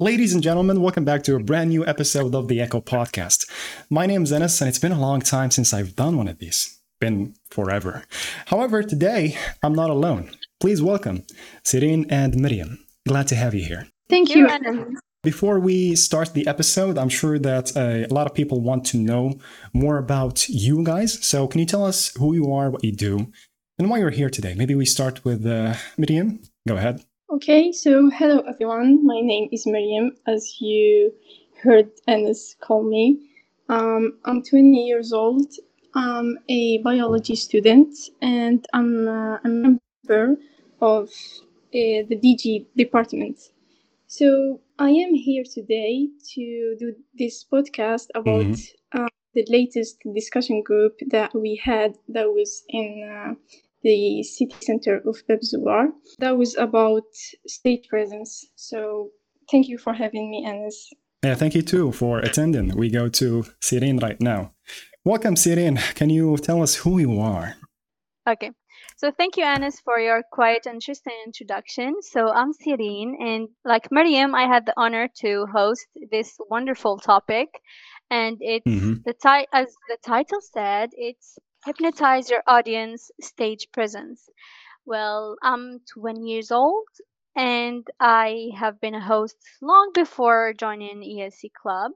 Ladies and gentlemen, welcome back to a brand new episode of the Echo Podcast. My name is Anas, and it's been a long time since I've done one of these. Been forever. However, today I'm not alone. Please welcome Serine and Meriem. Glad to have you here. Thank you, Anas. Before we start the episode, I'm sure that uh, a lot of people want to know more about you guys. So, can you tell us who you are, what you do, and why you're here today? Maybe we start with uh, Meriem. Go ahead. Okay, so hello everyone. My name is Meriem, as you heard Anas call me. Um, I'm 20 years old. I'm a biology student, and I'm uh, a member of uh, the DG department. So I am here today to do this podcast about mm-hmm. uh, the latest discussion group that we had that was in uh, the city center of Bab Ezzouar. That was about stage presence. So thank you for having me, Anas. Yeah, thank you too for attending. We go to Serine right now. Welcome, Serine. Can you tell us who you are? Okay. So thank you, Anas, for your quite interesting introduction. So I'm Serine, and like Meriem, I had the honor to host this wonderful topic. And it's mm-hmm. the ti- as the title said, it's hypnotize your audience stage presence. Well, I'm 20 years old and I have been a host long before joining ESC Club.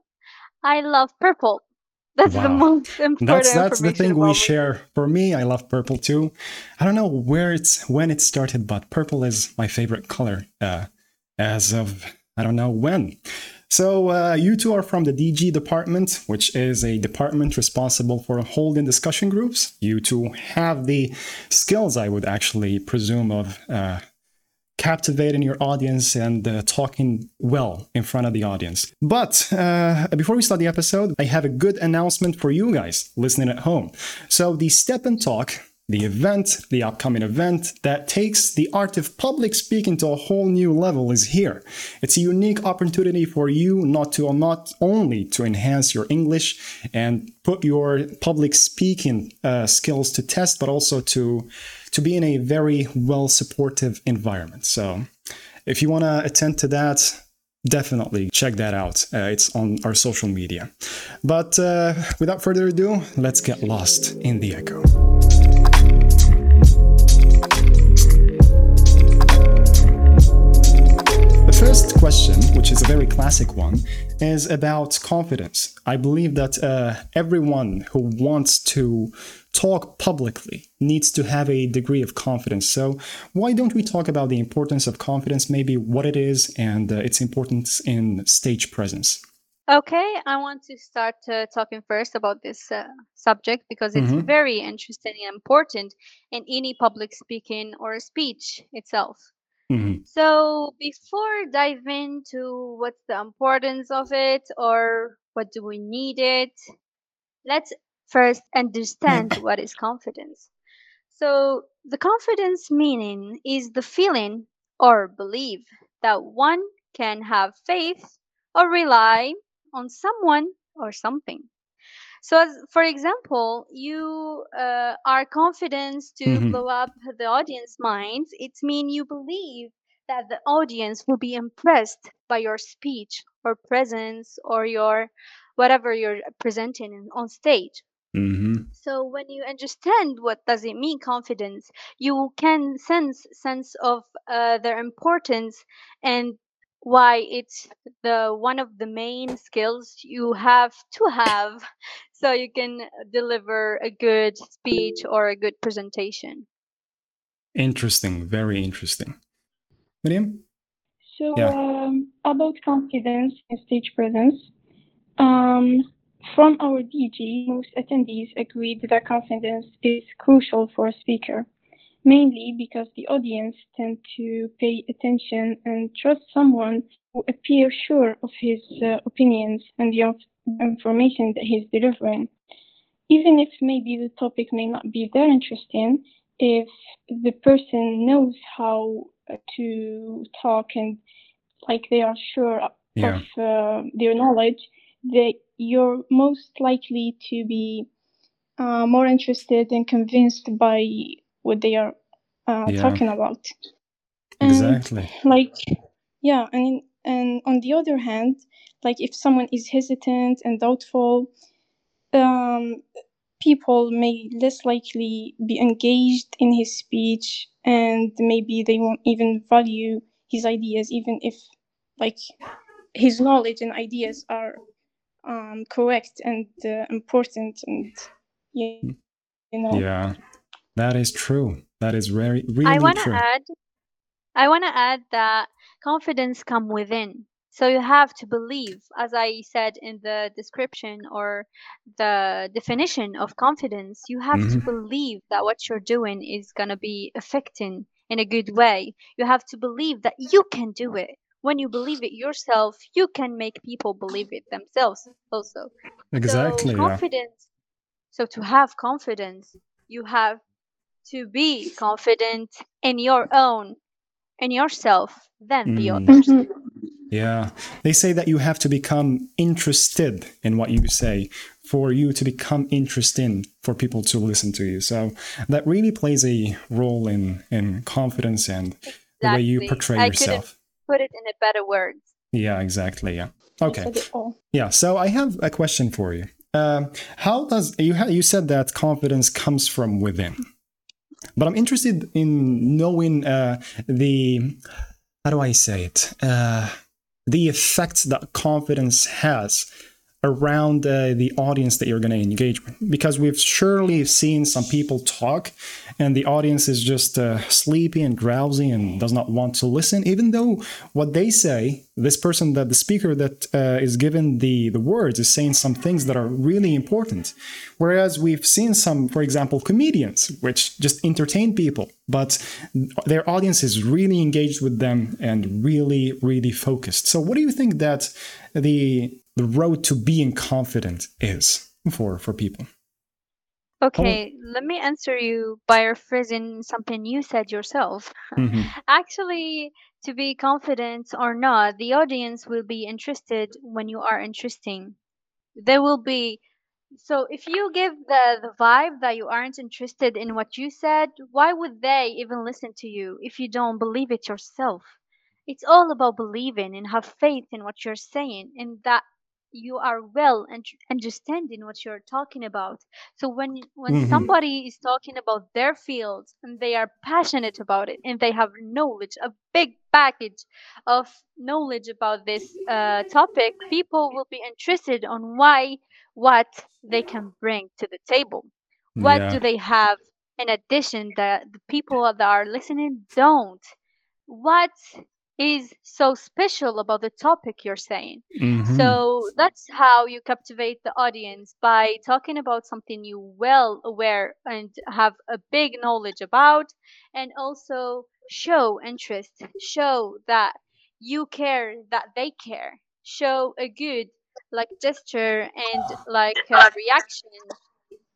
I love purple. That's wow. the most important. That's that's the thing we share. For me, I love purple too. I don't know where it's when it started, but purple is my favorite color. Uh, as of I don't know when. So uh, you two are from the DG department, which is a department responsible for holding discussion groups. You two have the skills, I would actually presume, of uh, captivating your audience and uh, talking well in front of the audience. But uh, before we start the episode, I have a good announcement for you guys listening at home. So the Step and Talk the event, the upcoming event that takes the art of public speaking to a whole new level is here. It's a unique opportunity for you not to not only to enhance your English and put your public speaking uh, skills to test, but also to to be in a very well supportive environment. So, if you want to attend to that, definitely check that out. Uh, it's on our social media. But uh, without further ado, let's get lost in the echo. First question, which is a very classic one, is about confidence. I believe that uh, everyone who wants to talk publicly needs to have a degree of confidence. So, why don't we talk about the importance of confidence, maybe what it is and uh, its importance in stage presence? Okay, I want to start uh, talking first about this uh, subject because it's mm-hmm. very interesting and important in any public speaking or speech itself. Mm-hmm. So before dive into what's the importance of it or what do we need it, let's first understand what is confidence. So the confidence meaning is the feeling or belief that one can have faith or rely on someone or something. So, as, for example, you uh, are confident to mm-hmm. blow up the audience minds. It means you believe that the audience will be impressed by your speech or presence or your whatever you're presenting on stage. Mm-hmm. So when you understand what does it mean confidence, you can sense sense of uh, their importance and why it's the one of the main skills you have to have so you can deliver a good speech or a good presentation. Interesting very interesting. Meriem? So yeah. um, about confidence and stage presence um, from our dg most attendees agreed that confidence is crucial for a speaker mainly because the audience tend to pay attention and trust someone who appears sure of his uh, opinions and the information that he's delivering. Even if maybe the topic may not be that interesting, if the person knows how to talk and like they are sure yeah. of uh, their knowledge, they you're most likely to be uh, more interested and convinced by what they are uh, yeah. talking about. Exactly. Like, yeah, and and on the other hand, like if someone is hesitant and doubtful, um, people may less likely be engaged in his speech and maybe they won't even value his ideas even if like his knowledge and ideas are um, correct and uh, important and yeah you know yeah that is true that is very really I want to true add I want to add that confidence come within. So you have to believe, as I said in the description or the definition of confidence, you have to hmm believe that what you're doing is going to be affecting in a good way. You have to believe that you can do it. When you believe it yourself, you can make people believe it themselves also. So exactly yeah confidence, so to have confidence, you have to be confident in your own, in yourself, than the Mm. others. Mhm. Yeah. They say that you have to become interested in what you say for you to become interesting for people to listen to you. So that really plays a role in, in confidence and the way you portray I yourself. put it in a better word. Yeah, exactly. Yeah. Okay. said it all. Yeah. So I have a question for you. Um, how does you ha- you said that confidence comes from within, but I'm interested in knowing uh, the how do I say it? Uh, the effects that confidence has around uh, the audience that you're going to engage with. Because we've surely seen some people talk and the audience is just uh, sleepy and drowsy and does not want to listen even though what they say this person that the speaker that uh, is given the the words is saying some things that are really important. Whereas we've seen some for example comedians which just entertain people but their audience is really engaged with them and really really focused. So what do you think that the the road to being confident is for for people Okay, let me answer you by rephrasing something you said yourself. Mhm. Actually, to be confident or not, the audience will be interested when you are interesting. There will be so if you give the the vibe that you aren't interested in what you said, why would they even listen to you if you don't believe it yourself? It's all about believing and have faith in what you're saying and that you are well and understanding what you're talking about. So when when Mhm. somebody is talking about their field and they are passionate about it and they have knowledge, a big package of knowledge about this uh, topic, people will be interested on why what they can bring to the table. What yeah do they have in addition that the people that are listening don't? What is so special about the topic you're saying? Mhm. So that's how you captivate the audience by talking about something you well aware and have a big knowledge about and also show interest, show that you care that they care, show a good like gesture and like a reaction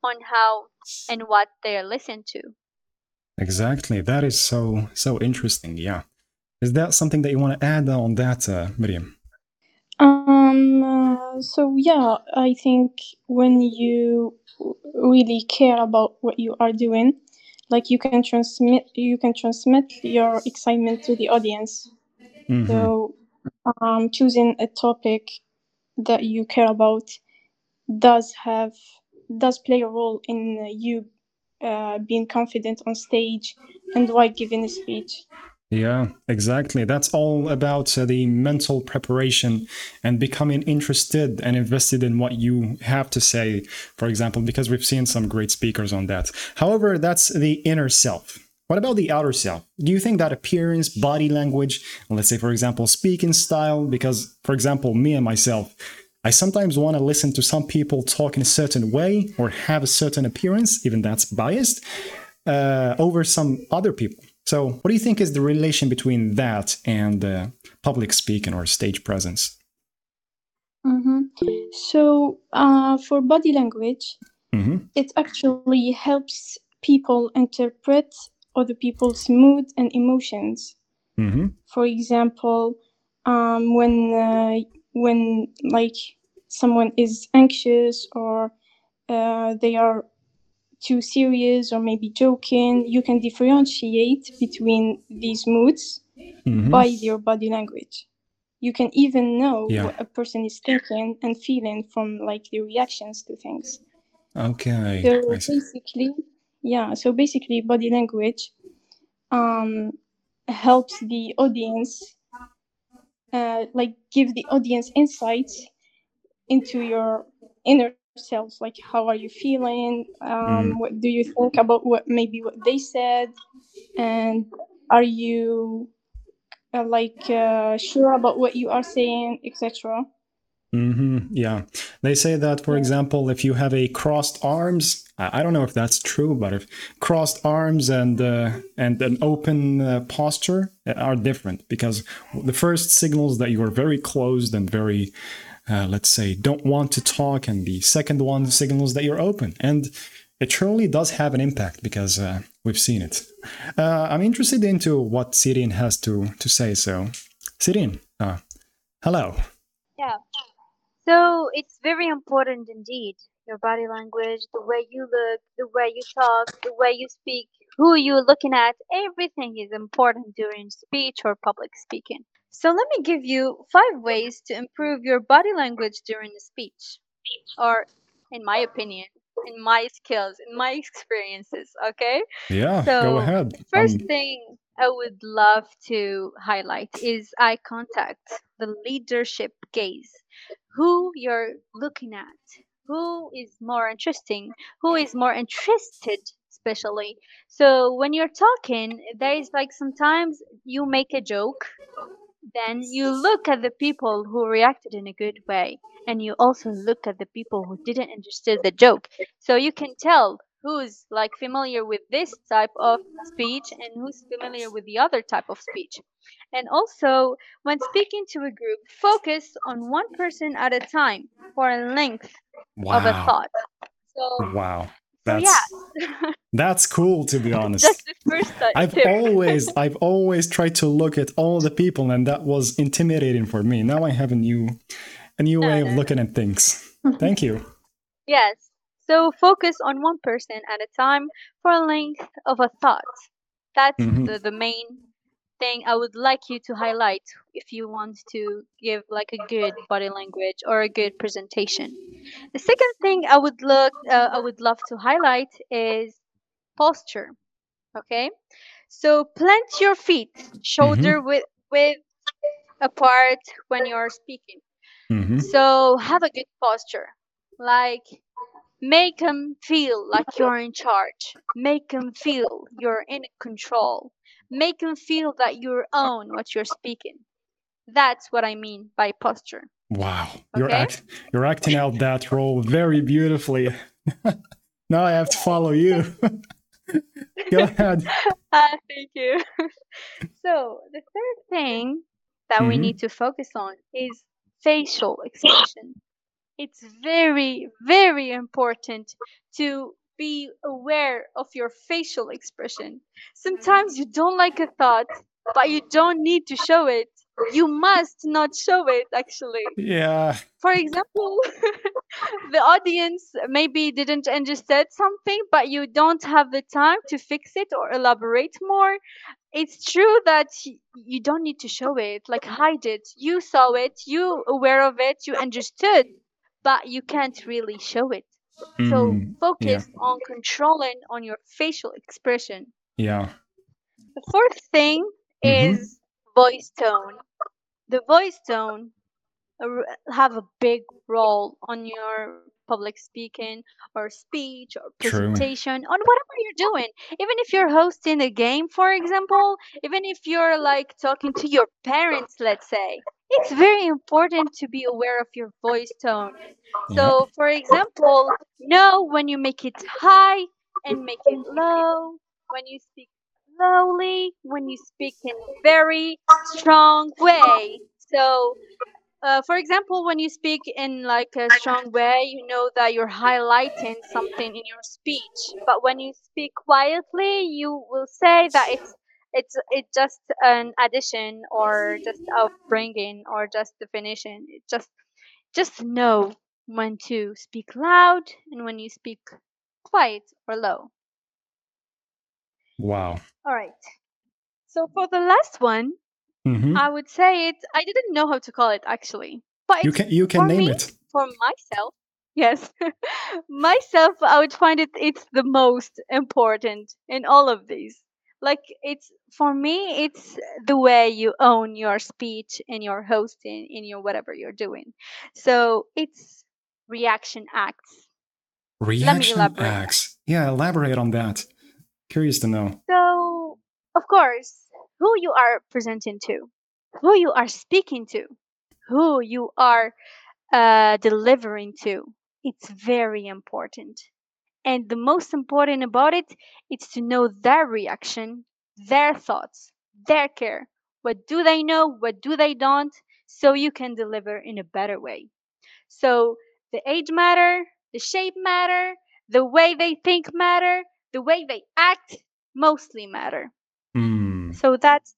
on how and what they're listened to. exactly that is so so interesting yeah is that something that you want to add on that uh, Meriem Um, uh, so yeah, I think when you really care about what you are doing, like you can transmit, you can transmit your excitement to the audience. Mhm. So, um, choosing a topic that you care about does have does play a role in uh, you uh, being confident on stage and while giving a speech. Yeah, exactly. That's all about uh, the mental preparation and becoming interested and invested in what you have to say, for example, because we've seen some great speakers on that. However, that's the inner self. What about the outer self? Do you think that appearance, body language, let's say, for example, speaking style, because, for example, me and myself, I sometimes want to listen to some people talk in a certain way or have a certain appearance, even that's biased, uh, over some other people. So, what do you think is the relation between that and uh, public speaking or stage presence? hmm So, uh, for body language, hmm it actually helps people interpret other people's mood and emotions. hmm For example, um, when uh, when like someone is anxious or uh, they are too serious or maybe joking, you can differentiate between these moods hmm by their body language. you can even know Yeah. what a person is thinking and feeling from like their reactions to things. Okay. So basically, yeah, so basically body language um helps the audience uh like give the audience insights into your inner self like how are you feeling um Mm. what do you think about what maybe what they said and are you uh, like uh, sure about what you are saying etc hmm Yeah. They say that, for example, if you have a crossed arms, I don't know if that's true, but if crossed arms and uh, and an open uh, posture are different because the first signals that you are very closed and very, uh, let's say, don't want to talk, and the second one signals that you're open. And it surely does have an impact because uh, we've seen it. Uh, I'm interested into what Serine has to, to say. So, Serine, uh, hello. Yeah. So it's very important indeed. Your body language, the way you look, the way you talk, the way you speak, who you're looking at, everything is important during speech or public speaking. So let me give you five ways to improve your body language during a speech, or in my opinion, in my skills, in my experiences, okay? Yeah, go So, ahead. first Um, thing I would love to highlight is eye contact, the leadership gaze. Who you're looking at, who is more interesting, who is more interested, especially. So, when you're talking, there is like sometimes you make a joke, then you look at the people who reacted in a good way, and you also look at the people who didn't understand the joke. So you can tell who's like familiar with this type of speech and who's familiar with the other type of speech. And also, when speaking to a group, focus on one person at a time for a length of a thought. So, wow, that's yeah, that's cool to be honest. just the first th- I've always I've always tried to look at all the people, and that was intimidating for me. Now I have a new a new No, way of no. looking at things. Thank you. Yes. So focus on one person at a time for a length of a thought. That's mm-hmm. the, the main thing I would like you to highlight if you want to give like a good body language or a good presentation. The second thing I would look uh, I would love to highlight is posture. Okay? So plant your feet shoulder with with apart when you're speaking. hmm So have a good posture. Like make them feel like you're in charge. Make them feel you're in control. Make them feel that you own what you're speaking. That's what I mean by posture. Wow, you're act you're acting out that role very beautifully. now I have to follow you. Go ahead. Ah, thank you. so the third thing that we Mhm. need to focus on is facial expression. It's very, very important to be aware of your facial expression. Sometimes mm-hmm. you don't like a thought, but you don't need to show it. You must not show it, actually. Yeah. For example, the audience maybe didn't understand something, but you don't have the time to fix it or elaborate more. It's true that you don't need to show it, like hide it. You saw it, you aware of it, you understood, but you can't really show it. So Mm, yeah. focus on controlling on your facial expression. Yeah. The fourth thing hmm is voice tone. The voice tone have a big role on your public speaking or speech or True. presentation on whatever you're doing. Even if you're hosting a game for example even if you're like talking to your parents let's say it's very important to be aware of your voice tone. So for example know when you make it high and make it low when you speak slowly when you speak in very strong way. So uh, for example, when you speak in like a strong way, you know that you're highlighting something in your speech. But when you speak quietly, you will say that it's it's it's just an addition or just upbringing or just definition. It just just know when to speak loud and when you speak quiet or low. Wow. All right. So for the last one, mm-hmm. I would say it. I didn't know how to call it actually, but you can you can name me, it for myself. Yes, myself, I would find it. It's the most important in all of these. Like it's for me, it's the way you own your speech and your hosting, in your whatever you're doing. So it's reaction acts. Reaction acts. Yeah, elaborate on that. Curious to know. So, of course, who you are presenting to, who you are speaking to, who you are uh, delivering to. It's very important. And the most important about it is to know their reaction, their thoughts, their care. What do they know? What do they don't? So you can deliver in a better way. So the age matter, the shape matter, the way they think matter, the way they act mostly matter. Mm. So that's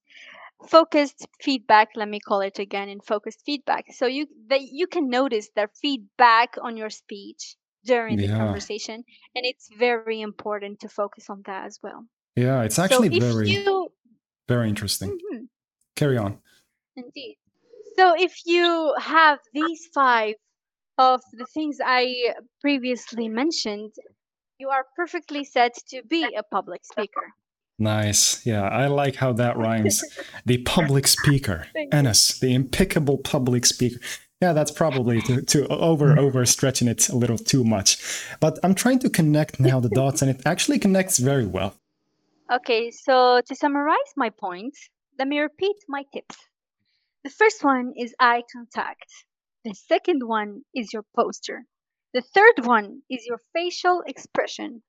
focused feedback let me call it again in focused feedback. So you that you can notice their feedback on your speech during the conversation and it's very important to focus on that as well. Yeah it's actually so very you, very interesting. Mm-hmm. carry on. Indeed. So if you have these five of the things i previously mentioned you are perfectly set to be a public speaker Nice. Yeah, I like how that rhymes. the public speaker. Anas, the impeccable public speaker. Yeah, that's probably to, to over over stretching it a little too much. But I'm trying to connect now the dots and it actually connects very well. Okay, so to summarize my points, let me repeat my tips. The first one is eye contact. The second one is your posture. The third one is your facial expression.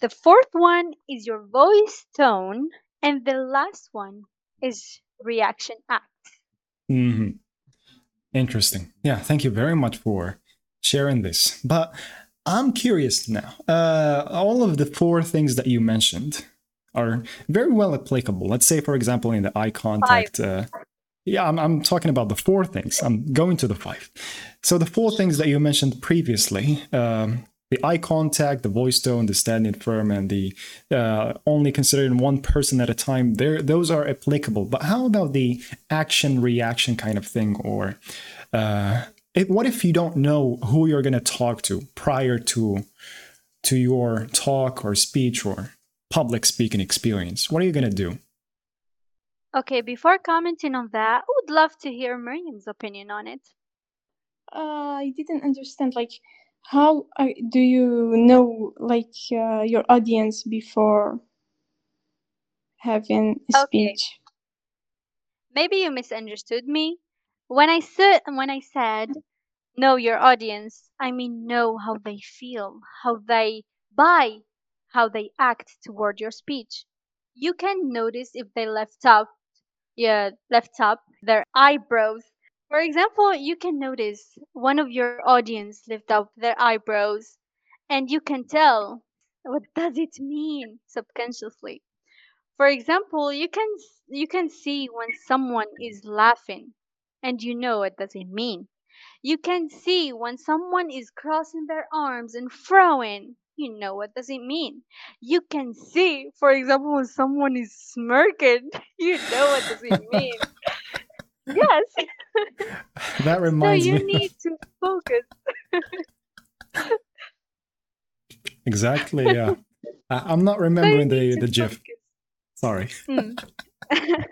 The fourth one is your voice tone, and the last one is reaction act. Mm-hmm. Interesting. Yeah, thank you very much for sharing this. But I'm curious now. Uh, all of the four things that you mentioned are very well applicable. Let's say, for example, in the eye contact. Uh, yeah, I'm, I'm talking about the four things. I'm going to the five. So the four things that you mentioned previously um, the eye contact, the voice tone, the standing firm, and the uh, only considering one person at a time, there those are applicable. But how about the action reaction kind of thing? Or uh, it, what if you don't know who you're going to talk to prior to to your talk or speech or public speaking experience? What are you going to do? Okay, before commenting on that, I would love to hear Meriem's opinion on it. Uh, I didn't understand. Like, how do you know like uh, your audience before having a okay. speech? Maybe you misunderstood me. When i said when i said know your audience i mean know how they feel how they buy how they act toward your speech. You can notice if they left up yeah left up their eyebrows for example, you can notice one of your audience lift up their eyebrows and you can tell what does it mean subconsciously. For example, you can you can see when someone is laughing and you know what does it mean. You can see when someone is crossing their arms and frowning you know what does it mean you can see for example when someone is smirking you know what does it mean yes. that reminds me. So you me. need to focus. exactly. Yeah. I, am not remembering so the the GIF. Sorry. Mm.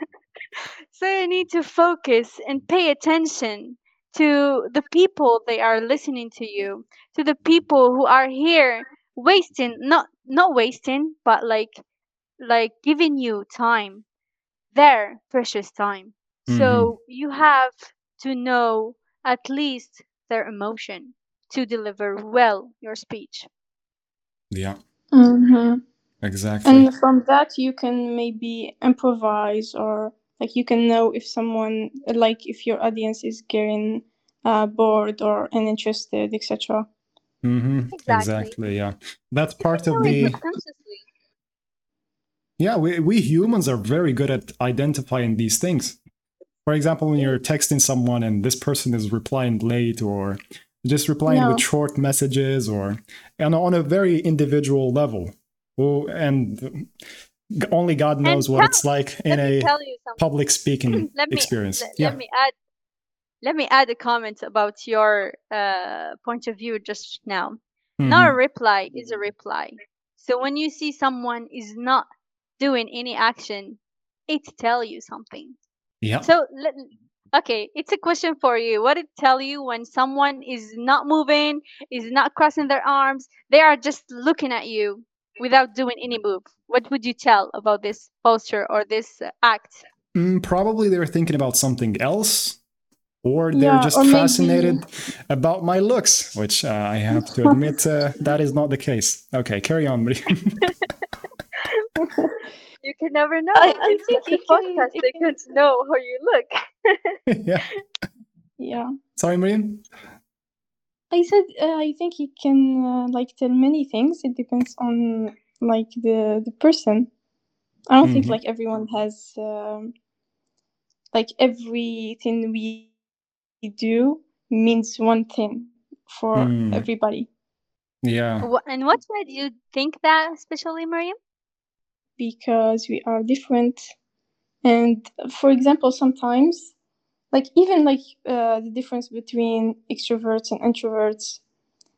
so you need to focus and pay attention to the people they are listening to you, to the people who are here wasting not not wasting, but like like giving you time, their precious time. Mm-hmm. So you have to know at least their emotion to deliver well your speech. Yeah. Mm-hmm. Exactly. And from that, you can maybe improvise or like you can know if someone, like if your audience is getting uh, bored or uninterested, etc. Mm-hmm. Exactly. exactly. Yeah. That's part of the. Yeah, we, we humans are very good at identifying these things. For example, when you're texting someone and this person is replying late or just replying no. with short messages or and on a very individual level. Well, and only God knows and what tell, it's like in a public speaking let me, experience. Let, yeah. let me add let me add a comment about your uh, point of view just now. Mm-hmm. Not a reply is a reply. So when you see someone is not doing any action, it tell you something. Yeah. So let, okay, it's a question for you. What it tell you when someone is not moving, is not crossing their arms, they are just looking at you without doing any move? What would you tell about this posture or this uh, act? Mm, probably they're thinking about something else or they're yeah, just or fascinated maybe... about my looks, which uh, I have to admit uh, that is not the case. Okay, carry on, Marie. you can never know. I, I think the podcast can, they can't know how you look. yeah. Yeah. Sorry, Meriem. I said uh, I think you can uh, like tell many things. It depends on like the the person. I don't mm-hmm. think like everyone has um, like everything we do means one thing for mm. everybody. Yeah. And what made you think that, especially Meriem? Because we are different. And for example, sometimes, like even like uh, the difference between extroverts and introverts,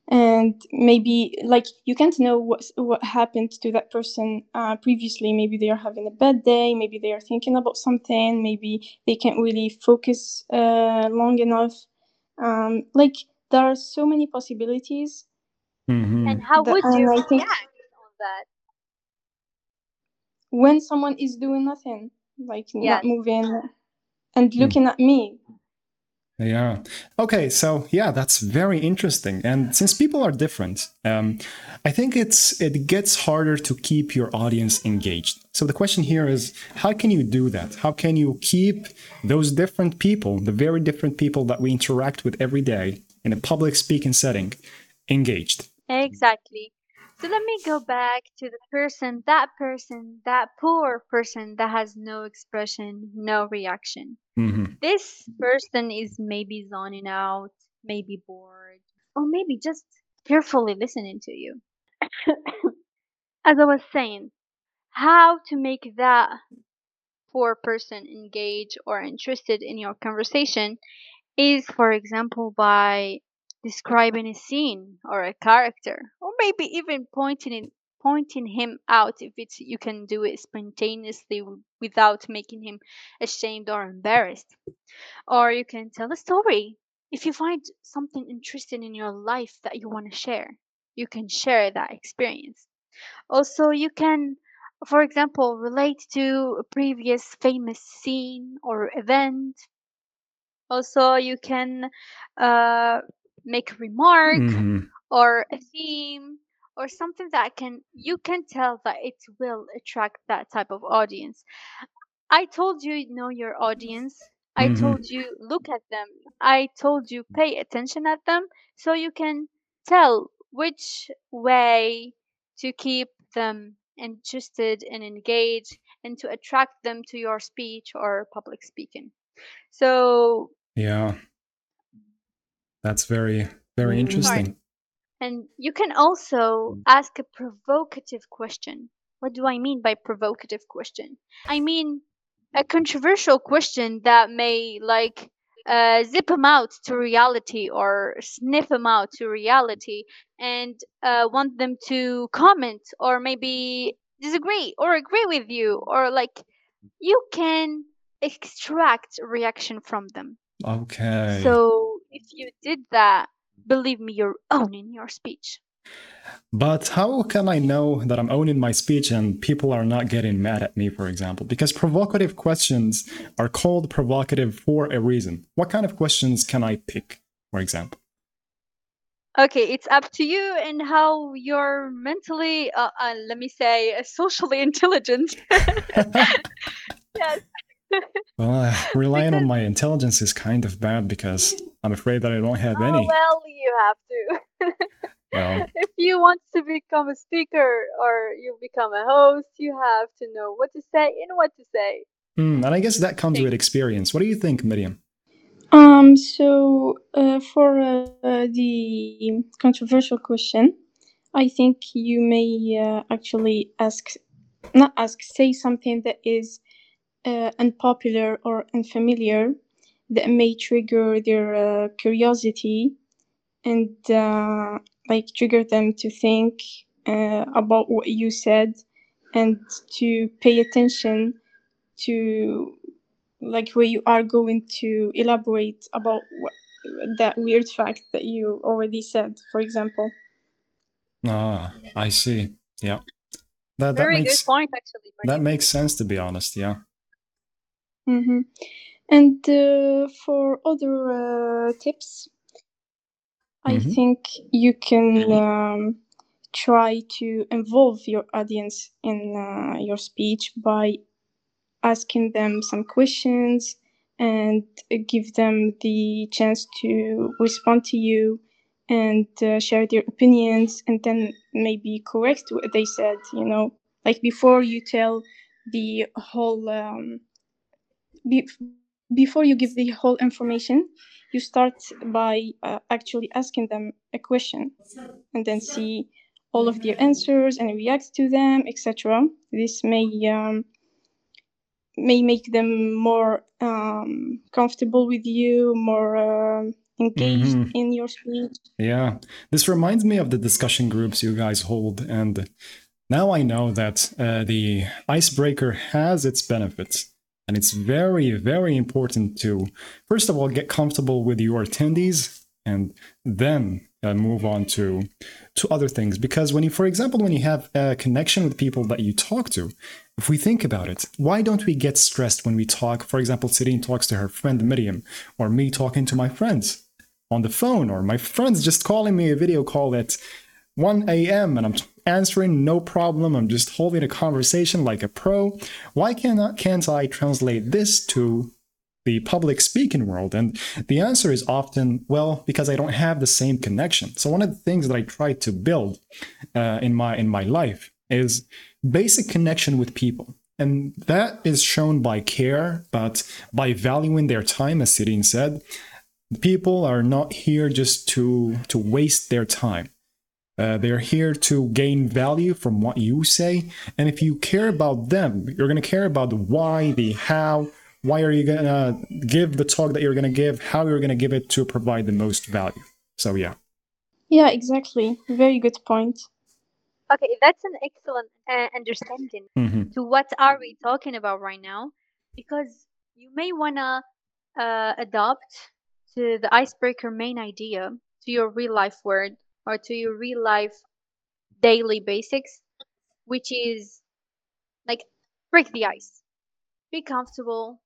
and maybe like you can't know what what happened to that person uh, previously. Maybe they are having a bad day. Maybe they are thinking about something. Maybe they can't really focus uh, long enough. Um, like there are so many possibilities. Mm-hmm. And how would you react on that? When someone is doing nothing, like yes. not moving and looking mm. at me, yeah. Okay. So yeah, that's very interesting. And since people are different, um, I think it's it gets harder to keep your audience engaged. So the question here is, how can you do that? How can you keep those different people, the very different people that we interact with every day in a public speaking setting, engaged? Exactly. So let me go back to the person, that person, that poor person that has no expression, no reaction. Mm-hmm. This person is maybe zoning out, maybe bored, or maybe just carefully listening to you. As I was saying, how to make that poor person engage or interested in your conversation is, for example, by describing a scene or a character, or maybe even pointing pointing him out if it's you can do it spontaneously without making him ashamed or embarrassed. Or you can tell a story. If you find something interesting in your life that you want to share, you can share that experience. Also, you can, for example, relate to a previous famous scene or event. Also, you can uh, make a remark mm-hmm. or a theme or something that can you can tell that it will attract that type of audience. I told you know your audience. I mm-hmm. told you look at them. I told you pay attention at them so you can tell which way to keep them interested and engaged and to attract them to your speech or public speaking. So yeah that's very, very mm. interesting. And you can also mm. ask a provocative question. What do I mean by provocative question? I mean a controversial question that may like uh, zip them out to reality or sniff them out to reality and uh, want them to comment or maybe disagree or agree with you or like you can extract reaction from them Okay. So if you did that, believe me, you're owning your speech. But how can I know that I'm owning my speech and people are not getting mad at me, for example? Because provocative questions are called provocative for a reason. What kind of questions can I pick, for example? Okay, it's up to you and how you're mentally, uh, uh, let me say, uh, socially intelligent. yes well, uh, relying on my intelligence is kind of bad because I'm afraid that I don't have oh, any. Well, you have to. well, if you want to become a speaker or you become a host, you have to know what to say and what to say. Mm, and I guess that comes with experience. What do you think, Meriem? Um. So, uh, for uh, the controversial question, I think you may uh, actually ask not ask, say something that is uh, unpopular or unfamiliar that may trigger their uh, curiosity and uh, like trigger them to think uh, about what you said and to pay attention to like where you are going to elaborate about what, that weird fact that you already said for example. Ah i see. Yeah. That, Very that makes, good point actually that makes sense to be honest yeah mm-hmm. and uh, for other uh, tips i mm-hmm. think you can um, try to involve your audience in uh, your speech by asking them some questions and give them the chance to respond to you and uh, share their opinions and then maybe correct what they said you know like before you tell the whole um, be- before you give the whole information you start by uh, actually asking them a question and then see all of their answers and react to them etc this may um, may make them more um, comfortable with you, more uh, engaged mm-hmm. in your speech. Yeah, this reminds me of the discussion groups you guys hold, and now I know that uh, the icebreaker has its benefits. And it's very, very important to, first of all, get comfortable with your attendees and then uh, move on to to other things. Because when you for example when you have a connection with people that you talk to if we think about it why don't we get stressed when we talk? For example Serine talks to her friend Meriem or me talking to my friends on the phone or my friends just calling me a video call at 1 a.m. and I'm answering no problem. I'm just holding a conversation like a pro. Why cannot can't I translate this to the public speaking world? And the answer is often, well, because I don't have the same connection. So one of the things that I try to build uh, in my in my life is basic connection with people. And that is shown by care, but by valuing their time, as Serine said. People are not here just to to waste their time. Uh, they're here to gain value from what you say. And if you care about them, you're going to care about the why, the how, why are you going to give the talk that you're going to give, how you're going to give it to provide the most value. So, yeah. Yeah, exactly. Very good point. Okay, that's an excellent uh, understanding mm-hmm. to what are we talking about right now, because you may wanna uh, adopt to the icebreaker main idea to your real life word or to your real life daily basics, which is like break the ice, be comfortable,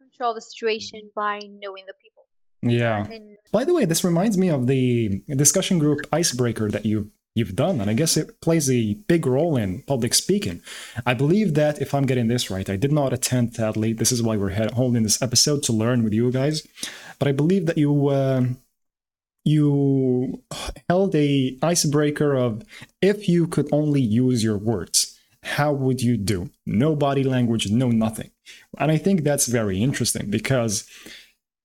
control the situation by knowing the people. Yeah. And, By the way, this reminds me of the discussion group icebreaker that you you've done, and I guess it plays a big role in public speaking. I believe that if I'm getting this right, I did not attend sadly. This is why we're holding this episode to learn with you guys. But I believe that you uh, you held a icebreaker of if you could only use your words how would you do? No body language, no nothing. And I think that's very interesting because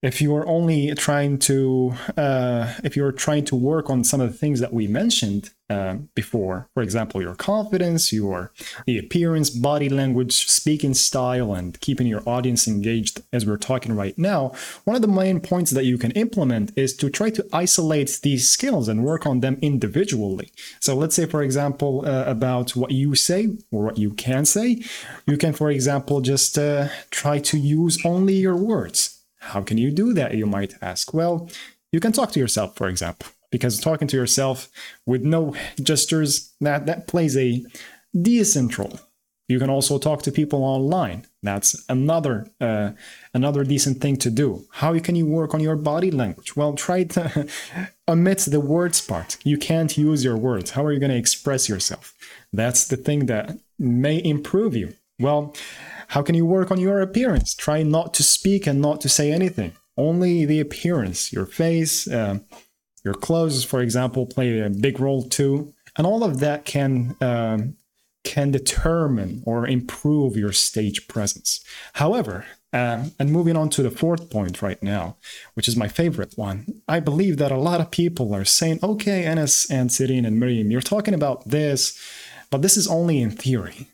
if you are only trying to uh, if you're trying to work on some of the things that we mentioned uh, before for example your confidence your the appearance body language speaking style and keeping your audience engaged as we're talking right now one of the main points that you can implement is to try to isolate these skills and work on them individually. So let's say for example uh, about what you say or what you can say. You can for example just uh, try to use only your words how can you do that, you might ask? Well, you can talk to yourself, for example, because talking to yourself with no gestures, that, that plays a decent role. You can also talk to people online. That's another uh, another decent thing to do. How can you work on your body language? Well, try to omit the words part. You can't use your words. How are you going to express yourself? That's the thing that may improve you. Well, how can you work on your appearance? Try not to speak and not to say anything. Only the appearance, your face, uh, your clothes, for example, play a big role too. And all of that can um, can determine or improve your stage presence. However, uh, and moving on to the fourth point right now, which is my favorite one, I believe that a lot of people are saying, okay, Anas and Serine and Miriam, you're talking about this, but this is only in theory.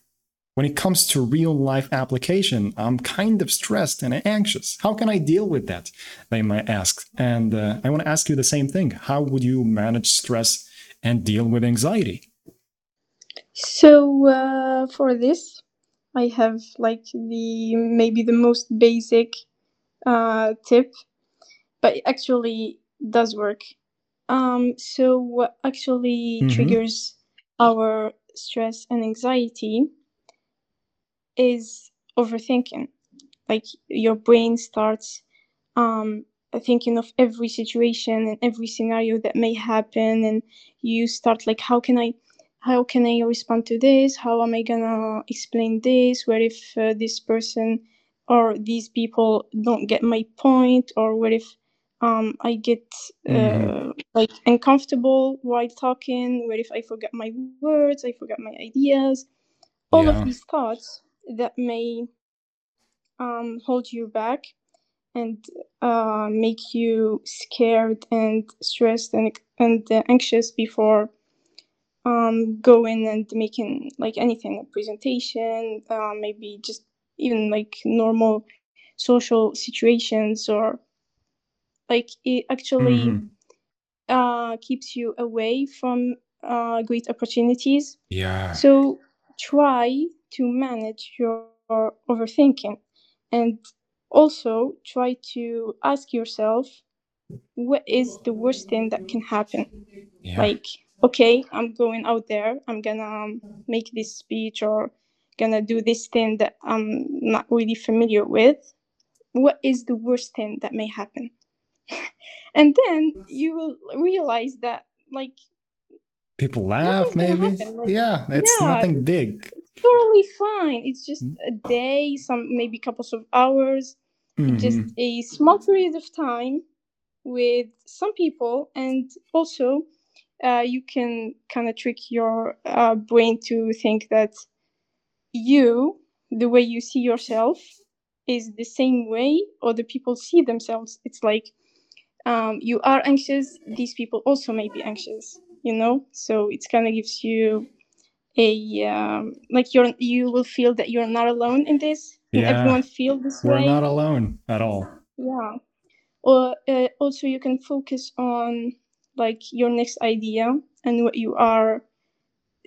When it comes to real life application, I'm kind of stressed and anxious. How can I deal with that? They might ask. And uh, I want to ask you the same thing. How would you manage stress and deal with anxiety? So, uh, for this, I have like the maybe the most basic uh, tip, but it actually does work. Um, so, what actually mm-hmm. triggers our stress and anxiety is overthinking. Like your brain starts um, thinking of every situation and every scenario that may happen, and you start like, how can I, how can I respond to this? How am I gonna explain this? What if uh, this person or these people don't get my point? Or what if um, I get uh, mm-hmm. like uncomfortable while talking? What if I forget my words? I forget my ideas? All yeah. of these thoughts that may um, hold you back and uh, make you scared and stressed and and anxious before um, going and making like anything a presentation uh, maybe just even like normal social situations or like it actually mm-hmm. uh, keeps you away from uh, great opportunities yeah so try to manage your overthinking. And also try to ask yourself what is the worst thing that can happen? Yeah. like okay i'm going out there i'm gonna um, make this speech or gonna do this thing that i'm not really familiar with. What is the worst thing that may happen? And then you will realize that like people laugh maybe. like, yeah it's yeah, nothing big totally fine. It's just mm. a day, some maybe couples of hours, mm-hmm. just a small period of time with some people, and also uh, you can kind of trick your uh, brain to think that you, the way you see yourself, is the same way other people see themselves. It's like um, you are anxious; these people also may be anxious. You know, so it kind of gives you a um, like you're you will feel that you're not alone in this. Yeah. everyone feel this way we're way? not alone at all. Yeah. Or uh, also you can focus on like your next idea and what you are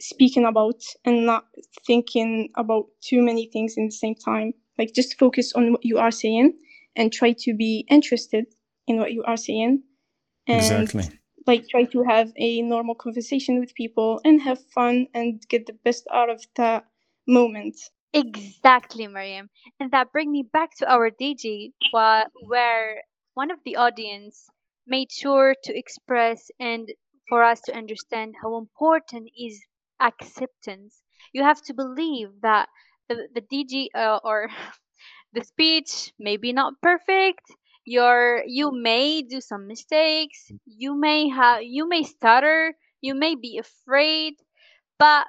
speaking about and not thinking about too many things in the same time. Like just focus on what you are saying and try to be interested in what you are saying. And exactly like try to have a normal conversation with people and have fun and get the best out of that moment. Exactly Meriem. And that brings me back to our DG where one of the audience made sure to express and for us to understand how important is acceptance. You have to believe that the, the DG uh, or the speech may be not perfect your you may do some mistakes you may have you may stutter you may be afraid but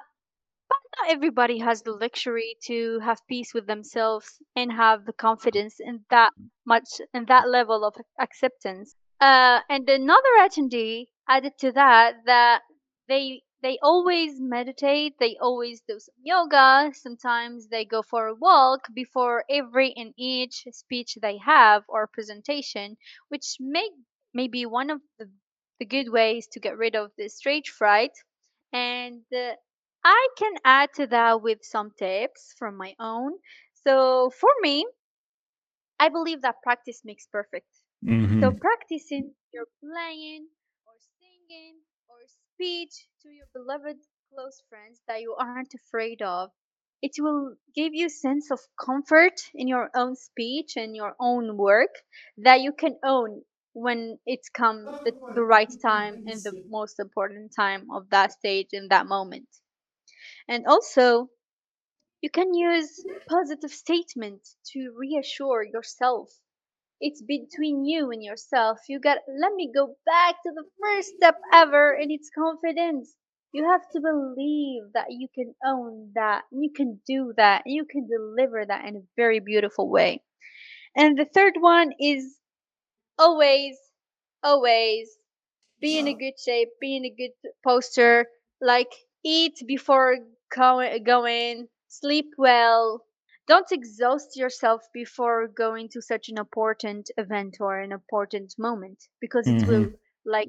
but not everybody has the luxury to have peace with themselves and have the confidence in that much in that level of acceptance. Uh, and another attendee added to that that they they always meditate they always do some yoga sometimes they go for a walk before every and each speech they have or presentation which may, may be one of the, the good ways to get rid of the stage fright. And uh, i can add to that with some tips from my own. So for me i believe that practice makes perfect. Mm-hmm. so practicing your playing or singing speech to your beloved close friends that you aren't afraid of. It will give you a sense of comfort in your own speech and your own work that you can own when it's come the, the right time and the most important time of that stage in that moment. And also, you can use positive statements to reassure yourself it's between you and yourself. You got let me go back to the first step ever and it's confidence. You have to believe that you can own that, you can do that, you can deliver that in a very beautiful way. And the third one is always, always be in a good shape, be in a good posture, like eat before going, sleep well don't exhaust yourself before going to such an important event or an important moment because it mm-hmm. will like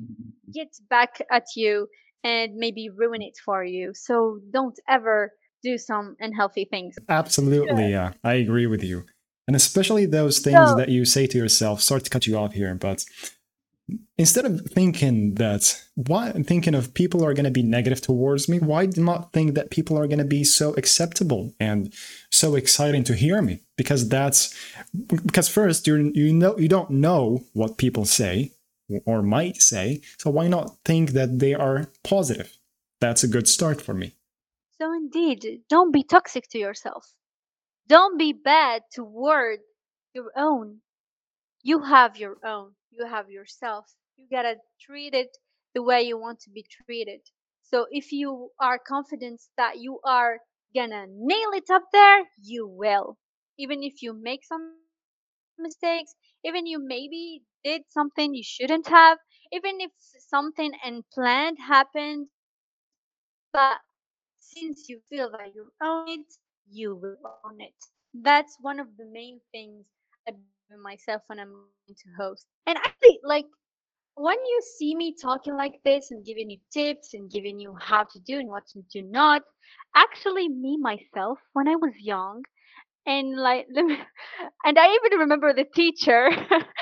get back at you and maybe ruin it for you. So don't ever do some unhealthy things. Absolutely yeah. I agree with you. And especially those things so, that you say to yourself sorry to cut you off here but instead of thinking that why thinking of people are going to be negative towards me why not think that people are going to be so acceptable and so exciting to hear me? Because that's because first you you know you don't know what people say or might say so why not think that they are positive? That's a good start for me. So indeed don't be toxic to yourself. Don't be bad toward your own. You have your own you have yourself you gotta treat it the way you want to be treated. So if you are confident that you are gonna nail it up there you will. Even if you make some mistakes even you maybe did something you shouldn't have even if something unplanned happened but since you feel that you own it you will own it. That's one of the main things myself when I'm going to host. And actually, like when you see me talking like this and giving you tips and giving you how to do and what to do not, actually me myself when I was young, and like and I even remember the teacher.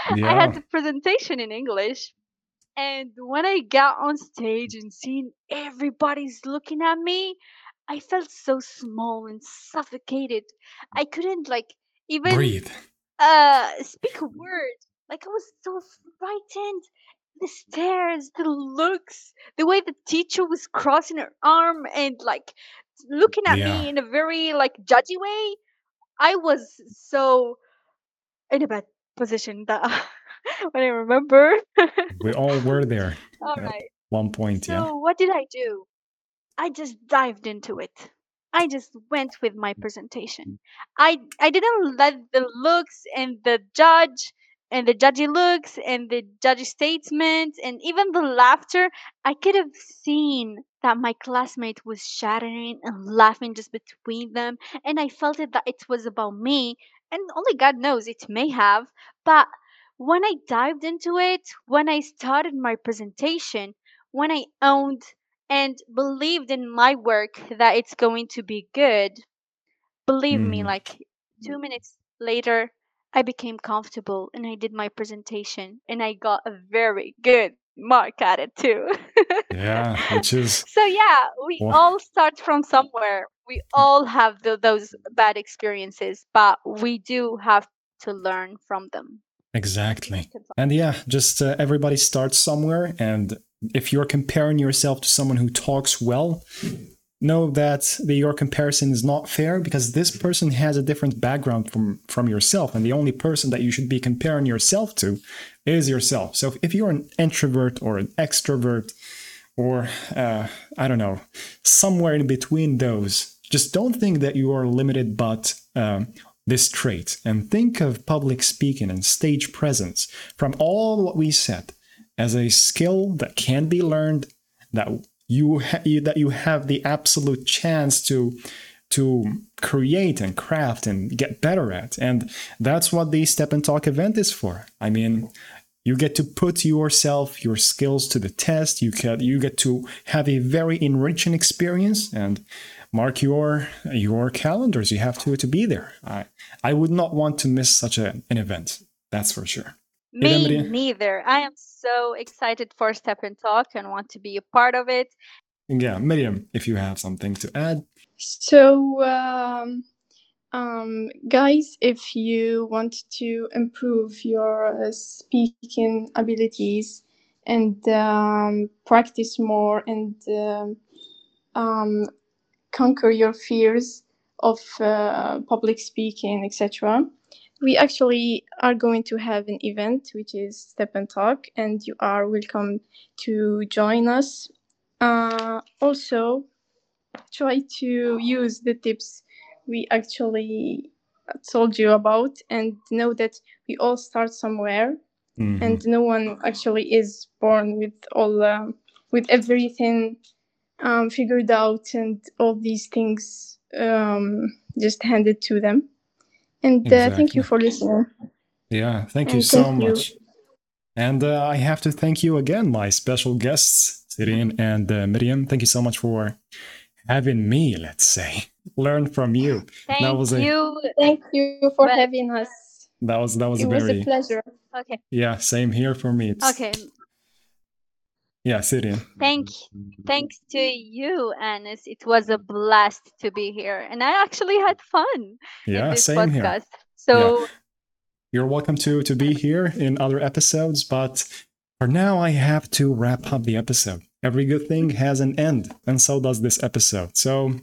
Yeah. I had the presentation in English. And when I got on stage and seeing everybody's looking at me, I felt so small and suffocated. I couldn't like even breathe uh speak a word. Like I was so frightened. The stares, the looks, the way the teacher was crossing her arm and like looking at yeah. me in a very like judgy way. I was so in a bad position that when I remember. we all were there. All right. One point, so yeah. So what did I do? I just dived into it. I just went with my presentation. Mm-hmm. I I didn't let the looks and the judge and the judgy looks and the judgy statements and even the laughter. I could have seen that my classmate was shattering and laughing just between them, and I felt it that it was about me. And only God knows it may have, but when I dived into it, when I started my presentation, when I owned and believed in my work that it's going to be good believe mm. me like two minutes later i became comfortable and i did my presentation and i got a very good mark at it too. Yeah which is so yeah we well, all start from somewhere. We all have the, those bad experiences but we do have to learn from them. Exactly. And yeah just uh, everybody starts somewhere and if you're comparing yourself to someone who talks well, know that the, your comparison is not fair because this person has a different background from from yourself. And the only person that you should be comparing yourself to is yourself. So if you're an introvert or an extrovert or uh, i don't know somewhere in between those just don't think that you are limited but uh, this trait. And think of public speaking and stage presence. From all what we said as a skill that can be learned that you, ha- that you have the absolute chance to to create and craft and get better at. And that's what the step and talk event is for. I mean you get to put yourself your skills to the test. You get you get to have a very enriching experience. And mark your your calendars. You have to to be there. I i would not want to miss such a, an event that's for sure me neither. I am so excited for Step and Talk and want to be a part of it. Yeah, Meriem, if you have something to add. So, um, um, guys, if you want to improve your uh, speaking abilities and um, practice more and um, um conquer your fears of uh, public speaking, etc., we actually are going to have an event which is Step and Talk, and you are welcome to join us. Uh, also, try to use the tips we actually told you about and know that we all start somewhere mm-hmm. and no one actually is born with all um, with everything um, figured out and all these things um, just handed to them. And uh, exactly. thank you for listening. Yeah, thank you and so thank much. You. And uh, I have to thank you again, my special guests, Serine and uh, Meriem. Thank you so much for having me, let's say. Learn from you. Thank that was you. A, thank you for having us. That was that was it very was a pleasure. Okay. Yeah, same here for me. It's, okay. Yeah, Serine. Thank thanks to you, Anas. It was a blast to be here. And I actually had fun. Yeah, same podcast. here. So yeah. you're welcome to to be here in other episodes, but for now I have to wrap up the episode. Every good thing has an end, and so does this episode. So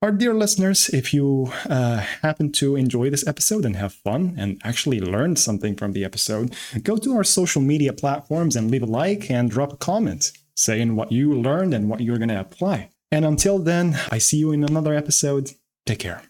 our dear listeners, if you uh, happen to enjoy this episode and have fun and actually learned something from the episode, go to our social media platforms and leave a like and drop a comment saying what you learned and what you're going to apply. And until then, I see you in another episode. Take care.